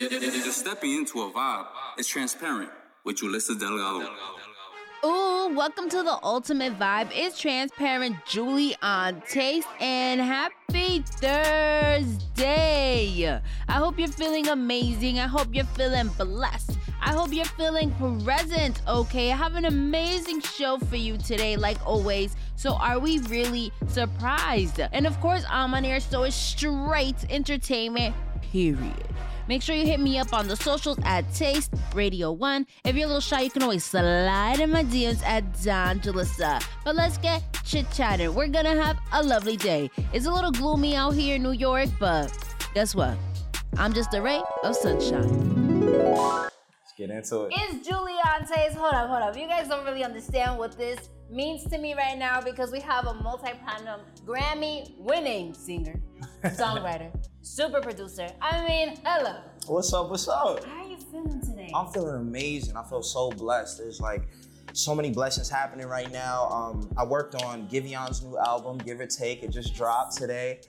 You're stepping into a vibe. It's transparent with Yulissa Delgado. Ooh, welcome to the ultimate vibe. It's transparent Julie on taste and happy Thursday. I hope you're feeling amazing. I hope you're feeling blessed. I hope you're feeling present, okay? I have an amazing show for you today, like always. So, are we really surprised? And of course, I'm on air, so it's straight entertainment, period. Make sure you hit me up on the socials at Taste Radio One. If you're a little shy, you can always slide in my DMs at Don Jalissa. But let's get chit chatting. We're gonna have a lovely day. It's a little gloomy out here in New York, but guess what? I'm just a ray of sunshine. Let's get into it. It's Juliante's. Hold up, hold up. You guys don't really understand what this means to me right now because we have a multi-platinum Grammy winning singer, songwriter, super producer. I mean, hello. What's up? What's up? How are you feeling today? I'm feeling amazing. I feel so blessed. There's like so many blessings happening right now. Um, I worked on Giveon's new album, Give or Take. It just dropped today,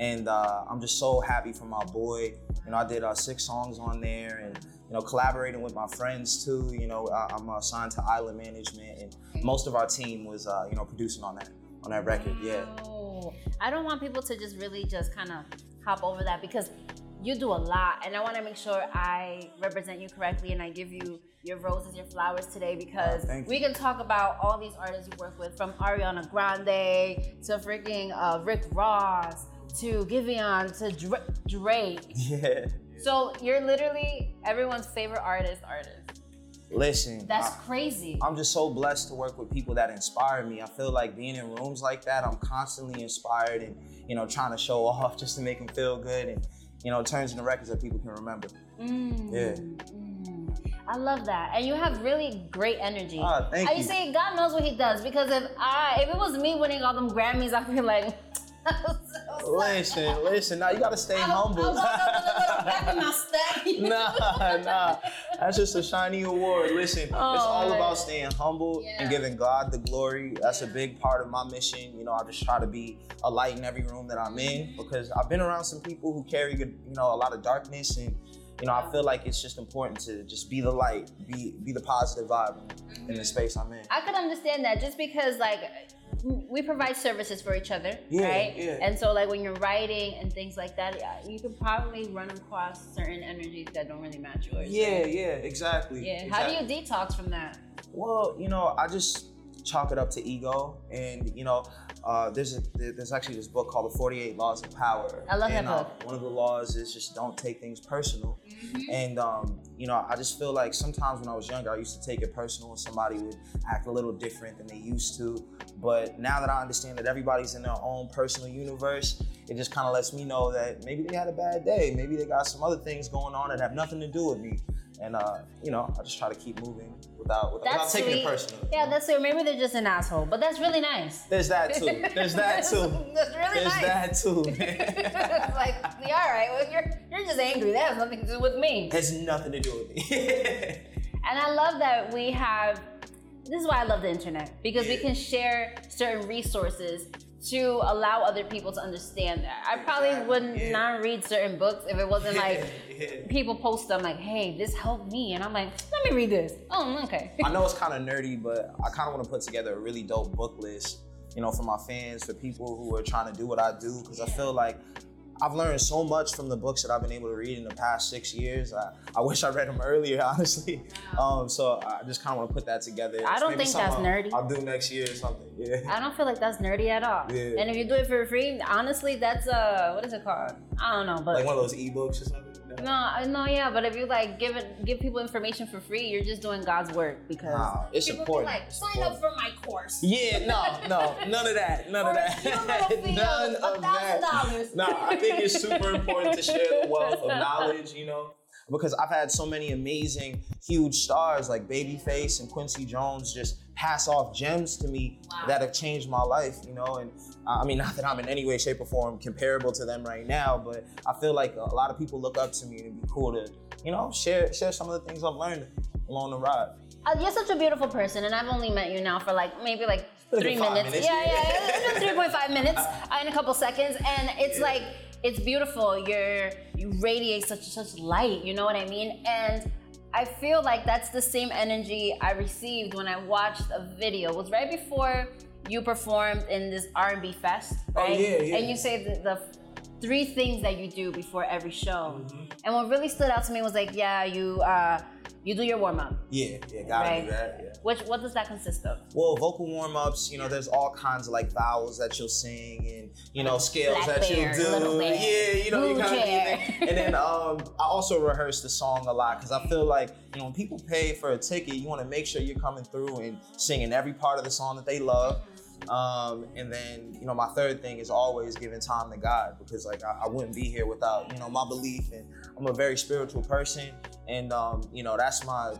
and uh, I'm just so happy for my boy. You know, I did uh, six songs on there, and you know, collaborating with my friends too. You know, I, I'm assigned to Island Management, and most of our team was, uh, you know, producing on that on that record. Yeah. I don't want people to just really just kind of hop over that because you do a lot, and I want to make sure I represent you correctly and I give you your roses, your flowers today because thank we can talk about all these artists you work with, from Ariana Grande to freaking uh, Rick Ross to Giveon to Dra- Drake. Yeah. So you're literally everyone's favorite artist. Artist. Listen. That's I- crazy. I'm just so blessed to work with people that inspire me. I feel like being in rooms like that, I'm constantly inspired and, you know, trying to show off just to make them feel good and, you know, turns into records that people can remember. Mm, Yeah. mm. I love that, and you have really great energy. Ah, thank I you. say God knows what He does because if I, if it was me winning all them Grammys, I'd be like, Listen, listen, now you gotta stay humble. nah, nah. That's just a shiny award. Listen, it's all Oh, about staying humble Yeah. and giving God the glory. That's a big part of my mission. You know, I just try to be a light in every room that I'm in because I've been around some people who carry, you know, a lot of darkness and. You know, I feel like it's just important to just be the light, be be the positive vibe in the mm-hmm. space I'm in. I could understand that just because like we provide services for each other, Yeah, right? yeah. And so like when you're writing and things like that, yeah, you could probably run across certain energies that don't really match yours. Yeah, yeah, exactly. Yeah. How do you detox from that? Well, you know, I just chalk it up to ego, and you know, uh, there's a, there's actually this book called The 48 Laws of Power. I love that and, uh, book. one of the laws is just don't take things personal. Mm-hmm. And um, you know, I just feel like sometimes when I was younger, I used to take it personal when somebody would act a little different than they used to. But now that I understand that everybody's in their own personal universe, it just kind of lets me know that maybe they had a bad day, maybe they got some other things going on that have nothing to do with me. And uh, you know, I just try to keep moving without without, without taking it personally. Yeah, that's it. Maybe they're just an asshole, but that's really nice. There's that too. There's that too. That's really There's nice. that too. it's like, yeah, all right, well, you're you're just angry. That has nothing to do with me. has nothing to do with me. And I love that we have. This is why I love the internet because we can share certain resources to allow other people to understand that. I probably Exactly, would yeah. not read certain books if it wasn't like Yeah. people post them like, "Hey, this helped me," and I'm like, "Let me read this." Oh, mm, okay. I know it's kind of nerdy, but I kind of want to put together a really dope book list, you know, for my fans, for people who are trying to do what I do, because I feel like I've learned so much from the books that I've been able to read in the past six years. I, I wish I read them earlier, honestly. Um, so I just kind of want to put that together. I don't think that's nerdy. I'll, I'll do next year or something. Yeah. I don't feel like that's nerdy at all. Yeah. And if you do it for free, honestly, that's uh, what is it called? I don't know, but Like one of those ebooks or something. No, no, yeah, but if you like give it, give people information for free, you're just doing God's work because Nah, it's people important. be like, sign important. up for my course. Yeah, no, no, none of that, none of that, none of of that. $1,000. No, I think it's super important to share the wealth of knowledge, you know, because I've had so many amazing, huge stars like Babyface and Quincy Jones just pass off gems to me Wow. that have changed my life, you know, and I mean, not that I'm in any way, shape, or form comparable to them right now, but I feel like a lot of people look up to me and it'd be cool to, you know, share share some of the things I've learned along the ride. Uh, you're such a beautiful person, and I've only met you now for like maybe like three minutes. minutes, Yeah, yeah. yeah, yeah. three point five minutes uh, in a couple seconds, and it's like it's beautiful. You're you radiate such such light. You know what I mean? And I feel like that's the same energy I received when I watched a video. It was right before you performed in this R&B fest, Oh, right? yeah, yeah. And you say the, the three things that you do before every show. Mm-hmm. And what really stood out to me was like, yeah, you uh, you do your warm up, Yeah, yeah, gotta right? do that. Yeah. Which what does that consist of? Well, vocal warm ups, you know, there's all kinds of like vowels that you'll sing and, you know, scales Black that bear, you'll do. bear, Yeah, you know, you kind of chair. And then um, I also rehearse the song a lot because I feel like, you know, when people pay for a ticket, you want to make sure you're coming through and singing every part of the song that they love. Um, and then, you know, my third thing is always giving time to God because, like, I, I wouldn't be here without, you know, my belief. And I'm a very spiritual person. And, um, you know, that's my,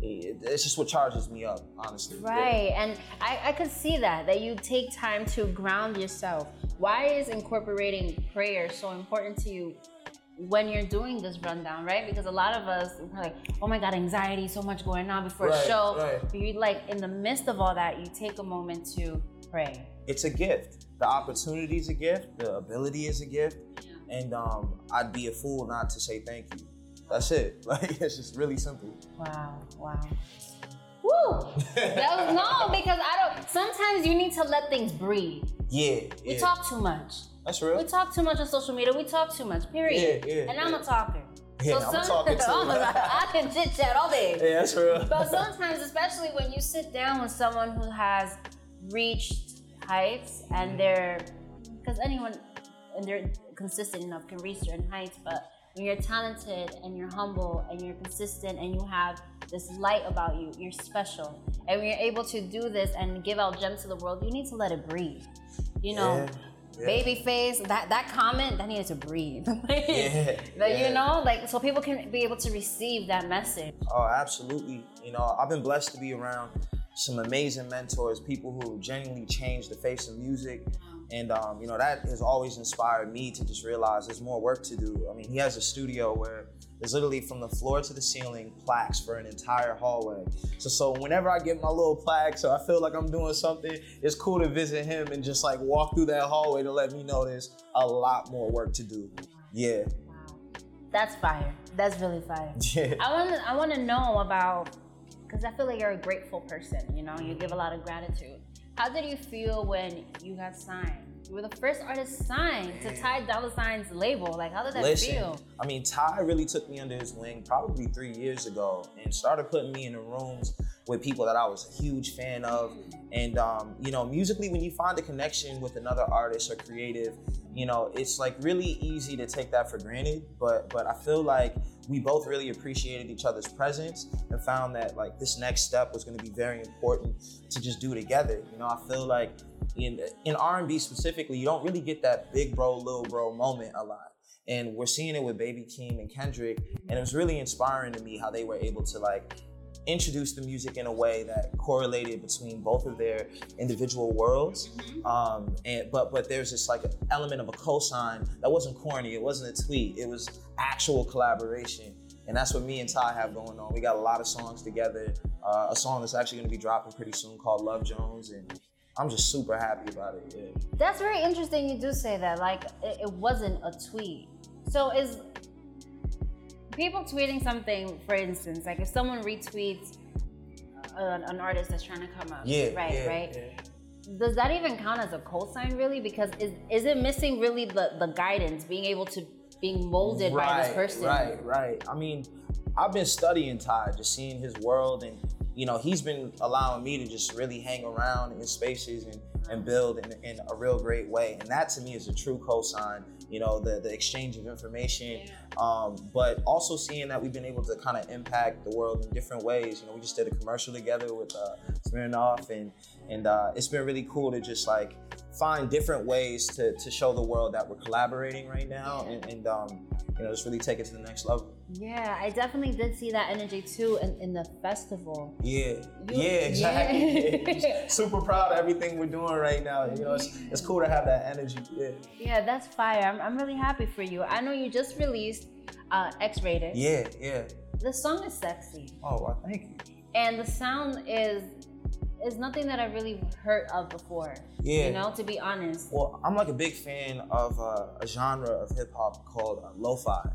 it's just what charges me up, honestly. Yeah. Right, and I, I could see that that you take time to ground yourself. Why is incorporating prayer so important to you when you're doing this rundown, right? Because a lot of us are like, oh my god, anxiety, so much going on before a show. right. But you like in the midst of all that, you take a moment to pray. it's a gift. The opportunity is a gift. The ability is a gift. And um, I'd be a fool not to say thank you. That's it. Like it's just really simple. Wow, wow. Woo! That was no, because I don't. Sometimes you need to let things breathe. Yeah, We yeah. talk too much. That's real. We talk too much on social media. We talk too much. Period. Yeah, yeah, and I'm yeah. a talker. Yeah, I'm a talker too. I'm can chit chat all day. yeah, that's real. But sometimes, especially when you sit down with someone who has reached heights and mm-hmm. they're, because anyone, and they're consistent enough can reach certain heights, but when you're talented and you're humble and you're consistent and you have this light about you, you're special. And when you're able to do this and give out gems to the world, you need to let it breathe. You know, Yeah, yeah. Babyface, that, that comment, that needed to breathe. Yeah, But yeah. you know, like, so people can be able to receive that message. Oh, absolutely. You know, I've been blessed to be around some amazing mentors, people who genuinely changed the face of music. And, um, you know, that has always inspired me to just realize there's more work to do. I mean, he has a studio where there's literally from the floor to the ceiling plaques for an entire hallway. So, so whenever I get my little plaque, so I feel like I'm doing something, it's cool to visit him and just like walk through that hallway to let me know there's a lot more work to do. Yeah. That's fire. That's really fire. Yeah. I want I want to know about because I feel like you're a grateful person. You know, you give a lot of gratitude. How did you feel when you got signed? You were the first artist signed to Ty Dolla Sign's label. Like, how did that Listen, feel? I mean, Ty really took me under his wing probably three years ago and started putting me in the rooms with people that I was a huge fan of. And, um, you know, musically, when you find a connection with another artist or creative, you know, it's like really easy to take that for granted. But, but I feel like we both really appreciated each other's presence and found that like this next step was going to be very important to just do together. You know, I feel like in in R&B specifically, you don't really get that big bro, little bro moment a lot. And we're seeing it with Baby Keem and Kendrick, and it was really inspiring to me how they were able to like introduce the music in a way that correlated between both of their individual worlds. Um, and but but there's this like element of a cosign that wasn't corny. It wasn't a tweet. It was actual collaboration. And that's what me and Ty have going on. We got a lot of songs together. Uh, a song that's actually going to be dropping pretty soon called Love Jones, and I'm just super happy about it. Yeah. That's very interesting. You do say that. Like, it, it wasn't a tweet. So is people tweeting something, for instance, like if someone retweets an, an artist that's trying to come up, Yeah, right, yeah, right. yeah. Does that even count as a cosign, really? Because is is it missing really the the guidance, being able to being molded by this person? Right, right. I mean, I've been studying todd just seeing his world, and you know, he's been allowing me to just really hang around in spaces and, and build in, in a real great way. And that to me is a true cosign. You know, the the exchange of information, um, but also seeing that we've been able to kind of impact the world in different ways. You know, we just did a commercial together with uh, Smirnoff, and and uh, it's been really cool to just like find different ways to, to show the world that we're collaborating right now, and, and um, you know, just really take it to the next level. Yeah, I definitely did see that energy too in, in the festival. Yeah, You- yeah, exactly. yeah. Super proud of everything we're doing right now. You know, it's, it's cool to have that energy. Yeah, Yeah, that's fire. I'm, I'm really happy for you. I know you just released uh, X-rated. yeah, yeah. The song is sexy, Oh, well, thank you. and the sound is is nothing that I've really heard of before. Yeah. You know, to be honest. Well, I'm like a big fan of uh, a genre of hip hop called uh, lo-fi.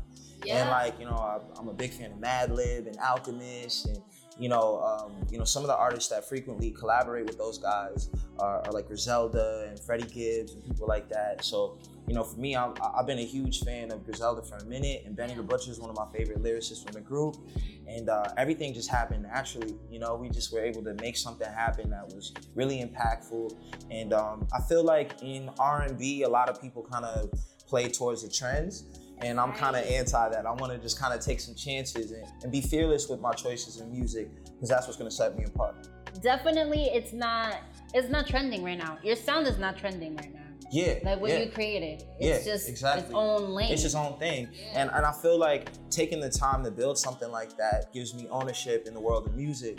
And like, you know, I, I'm a big fan of Madlib and Alchemist and you know, um, you know, some of the artists that frequently collaborate with those guys are, are, like Griselda and Freddie Gibbs and people like that. So, you know, for me, i have been a huge fan of Griselda for a minute, and Benny the Butcher is one of my favorite lyricists from the group. And uh, everything just happened naturally. You know, we just were able to make something happen that was really impactful. And um, I feel like in R&B, a lot of people kind of play towards the trends and I'm kind of anti that. I want to just kind of take some chances and, and, be fearless with my choices in music because that's what's going to set me apart. Definitely, it's not it's not trending right now. Your sound is not trending right now. Yeah, like what yeah. you created. It's yeah, just exactly. its own lane. It's its own thing, yeah. and and I feel like taking the time to build something like that gives me ownership in the world of music.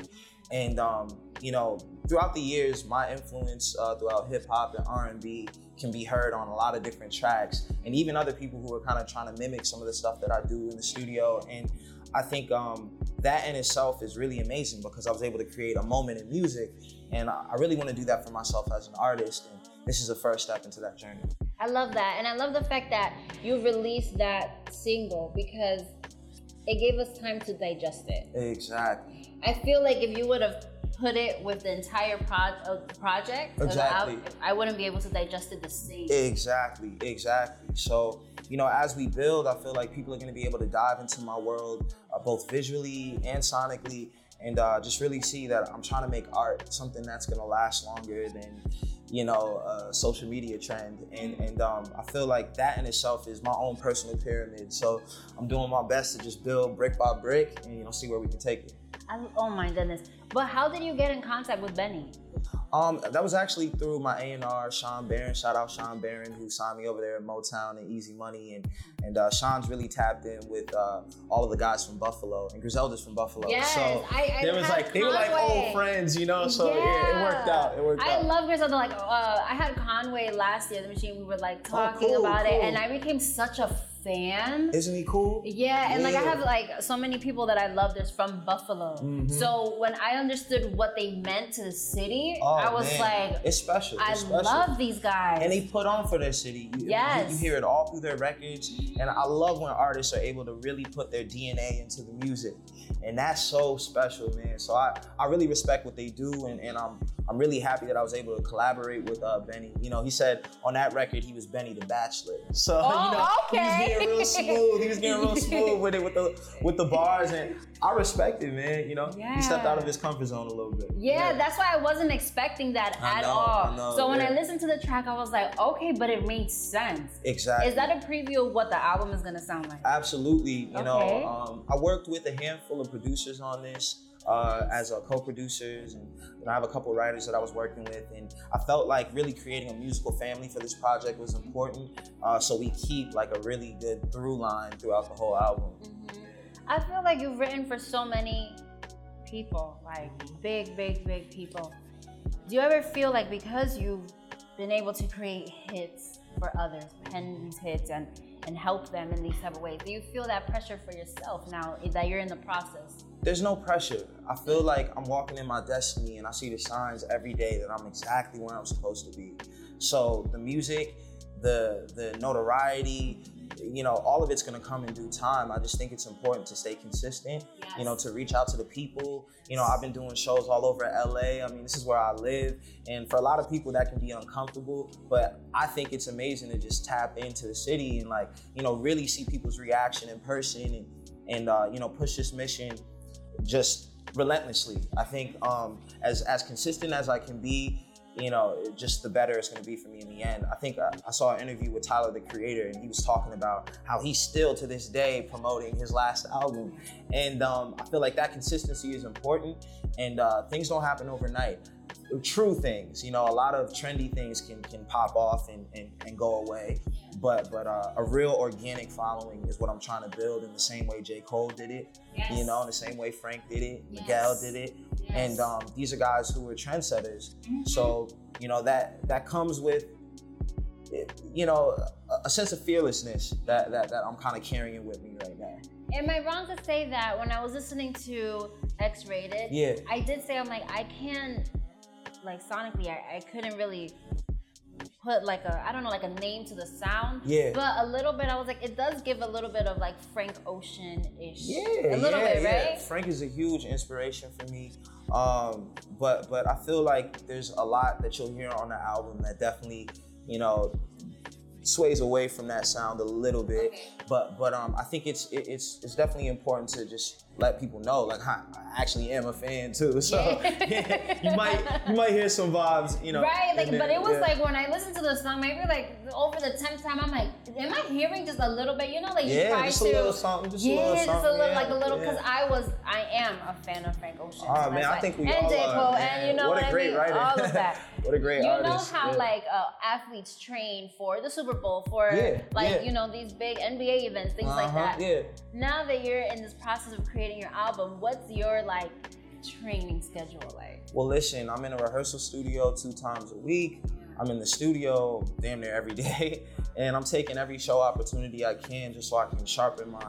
And um, you know, throughout the years, my influence uh, throughout hip hop and R and B can be heard on a lot of different tracks, and even other people who are kind of trying to mimic some of the stuff that I do in the studio. And I think um, that in itself is really amazing because I was able to create a moment in music, and I really want to do that for myself as an artist. And this is the first step into that journey. I love that, and I love the fact that you released that single because it gave us time to digest it. Exactly. I feel like if you would have put it with the entire pro- of the project, exactly. I wouldn't be able to digest it the same. Exactly, exactly. So, you know, as we build, I feel like people are going to be able to dive into my world, uh, both visually and sonically, and uh, just really see that I'm trying to make art something that's to last longer than you know, uh, social media trend. And, and um, I feel like that in itself is my own personal pyramid. So I'm doing my best to just build brick by brick and, you know, see where we can take it. I, oh my goodness. But how did you get in contact with Benny? Um, that was actually through my A&R, Sean Barron. Shout out Sean Barron, who signed me over there at Motown and Easy Money. And and uh, Sean's really tapped in with uh, all of the guys from Buffalo. And Griselda's from Buffalo. Yes, so I, I there was like, they were like old friends, you know? So yeah, yeah it worked out. It worked I out. I love Griselda. Like, uh, I had Conway last year, the machine. We were like talking oh, cool, about cool. it. And I became such a fan. Isn't he cool? Yeah, and yeah. like I have like so many people that I love that's from Buffalo. Mm-hmm. So when I understood what they meant to the city, oh, I was man. like, it's special. I special. love these guys. And they put on for their city. You, yes. You, you, hear it all through their records. And I love when artists are able to really put their DNA into the music. And that's so special, man. So I, I really respect what they do and, and I'm I'm really happy that I was able to collaborate with uh, Benny. You know, he said on that record he was Benny the Bachelor. So oh, you know, okay. He was getting real smooth. He was getting real smooth with it with the with the bars and I respect it, man. You know, yeah. he stepped out of his comfort zone a little bit. Yeah, yeah. that's why I wasn't expecting that I at know, all. Know, so when yeah. I listened to the track, I was like, okay, but it made sense. Exactly. Is that a preview of what the album is gonna sound like? Absolutely. You Okay. know, um, I worked with a handful of producers on this. Uh, as uh, co-producers and you know, I have a couple writers that I was working with and I felt like really creating a musical family for this project was important uh, so we keep like a really good through line throughout the whole album. I feel like you've written for so many people, like big, big, big people. Do you ever feel like because you've been able to create hits for others, pen these hits and and help them in these type of ways, do you feel that pressure for yourself now that you're in the process? There's no pressure. I feel like I'm walking in my destiny and I see the signs every day that I'm exactly where I'm supposed to be. So the music, the the notoriety, you know, all of it's gonna come in due time. I just think it's important to stay consistent, you know, to reach out to the people. You know, I've been doing shows all over LA. I mean, this is where I live. And for a lot of people that can be uncomfortable, but I think it's amazing to just tap into the city and like, you know, really see people's reaction in person and and uh, you know, push this mission just relentlessly. I think um, as as consistent as I can be, you know, just the better it's going to be for me in the end. I think I, I, saw an interview with Tyler the Creator, and he was talking about how he's still to this day promoting his last album, and um, I feel like that consistency is important, and uh, things don't happen overnight. True things, you know, a lot of trendy things can can pop off and, and, and go away, but but uh, a real organic following is what I'm trying to build in the same way J Cole did it, Yes. you know, in the same way Frank did it, Yes. Miguel did it, Yes. and um, these are guys who are trendsetters. Mhm. So you know that that comes with you know a, a sense of fearlessness that that, that I'm kind of carrying with me right now. Am I wrong to say that when I was listening to X Rated, Yeah. I did say I'm like I can't like sonically, I, I couldn't really put like a I don't know like a name to the sound. Yeah. But a little bit, I was like, it does give a little bit of like Frank Ocean ish. Yeah, A little yeah, bit, yeah. right? Frank is a huge inspiration for me. Um, but but I feel like there's a lot that you'll hear on the album that definitely, you know, sways away from that sound a little bit. Okay. But but um, I think it's it, it's it's definitely important to just let people know like hi, I actually am a fan too. So Yeah. you might you might hear some vibes, you know. Right, like, and but it was yeah. like when I listened to the song, maybe like over the tenth time, I'm like, am I hearing just a little bit? You know, like you Yeah, try just to, a little something, just a yeah, little just a little, like a little, because. I was, I am a fan of Frank Ocean. So man, I think we and all J-Cole, are. and you know what what a I great mean? writer. All of that. what a great you artist. know how yeah. like uh, athletes train for the Super Bowl, for Yeah, like yeah. you know these big NBA events, things like Uh-huh, that. Yeah. Now that you're in this process of creating your album, what's your like training schedule like? Well, listen, I'm in a rehearsal studio two times a week. I'm in the studio damn near every day, and I'm taking every show opportunity I can just so I can sharpen my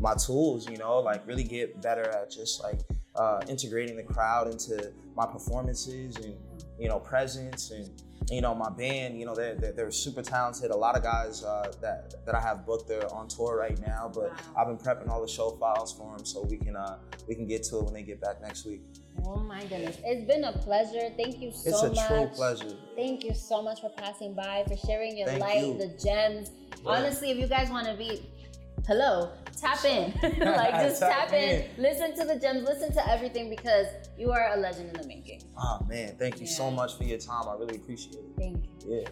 my tools. You know, like really get better at just like uh, integrating the crowd into my performances and you know presence and you know my band. You know they're they're, they're super talented. A lot of guys uh, that that I have booked they're on tour right now, but Wow. I've been prepping all the show files for them so we can uh, we can get to it when they get back next week. Oh my goodness. It's been a pleasure. Thank you so much. It's a much. true pleasure. Thank you so much for passing by, for sharing your Thank light, you. the gems. Yeah. Honestly, if you guys want to be, hello, tap in. like, just Tap tap, in. in. Listen to the gems, listen to everything because you are a legend in the making. Oh man, thank you so much for your time. I really appreciate it. Thank you. Yeah.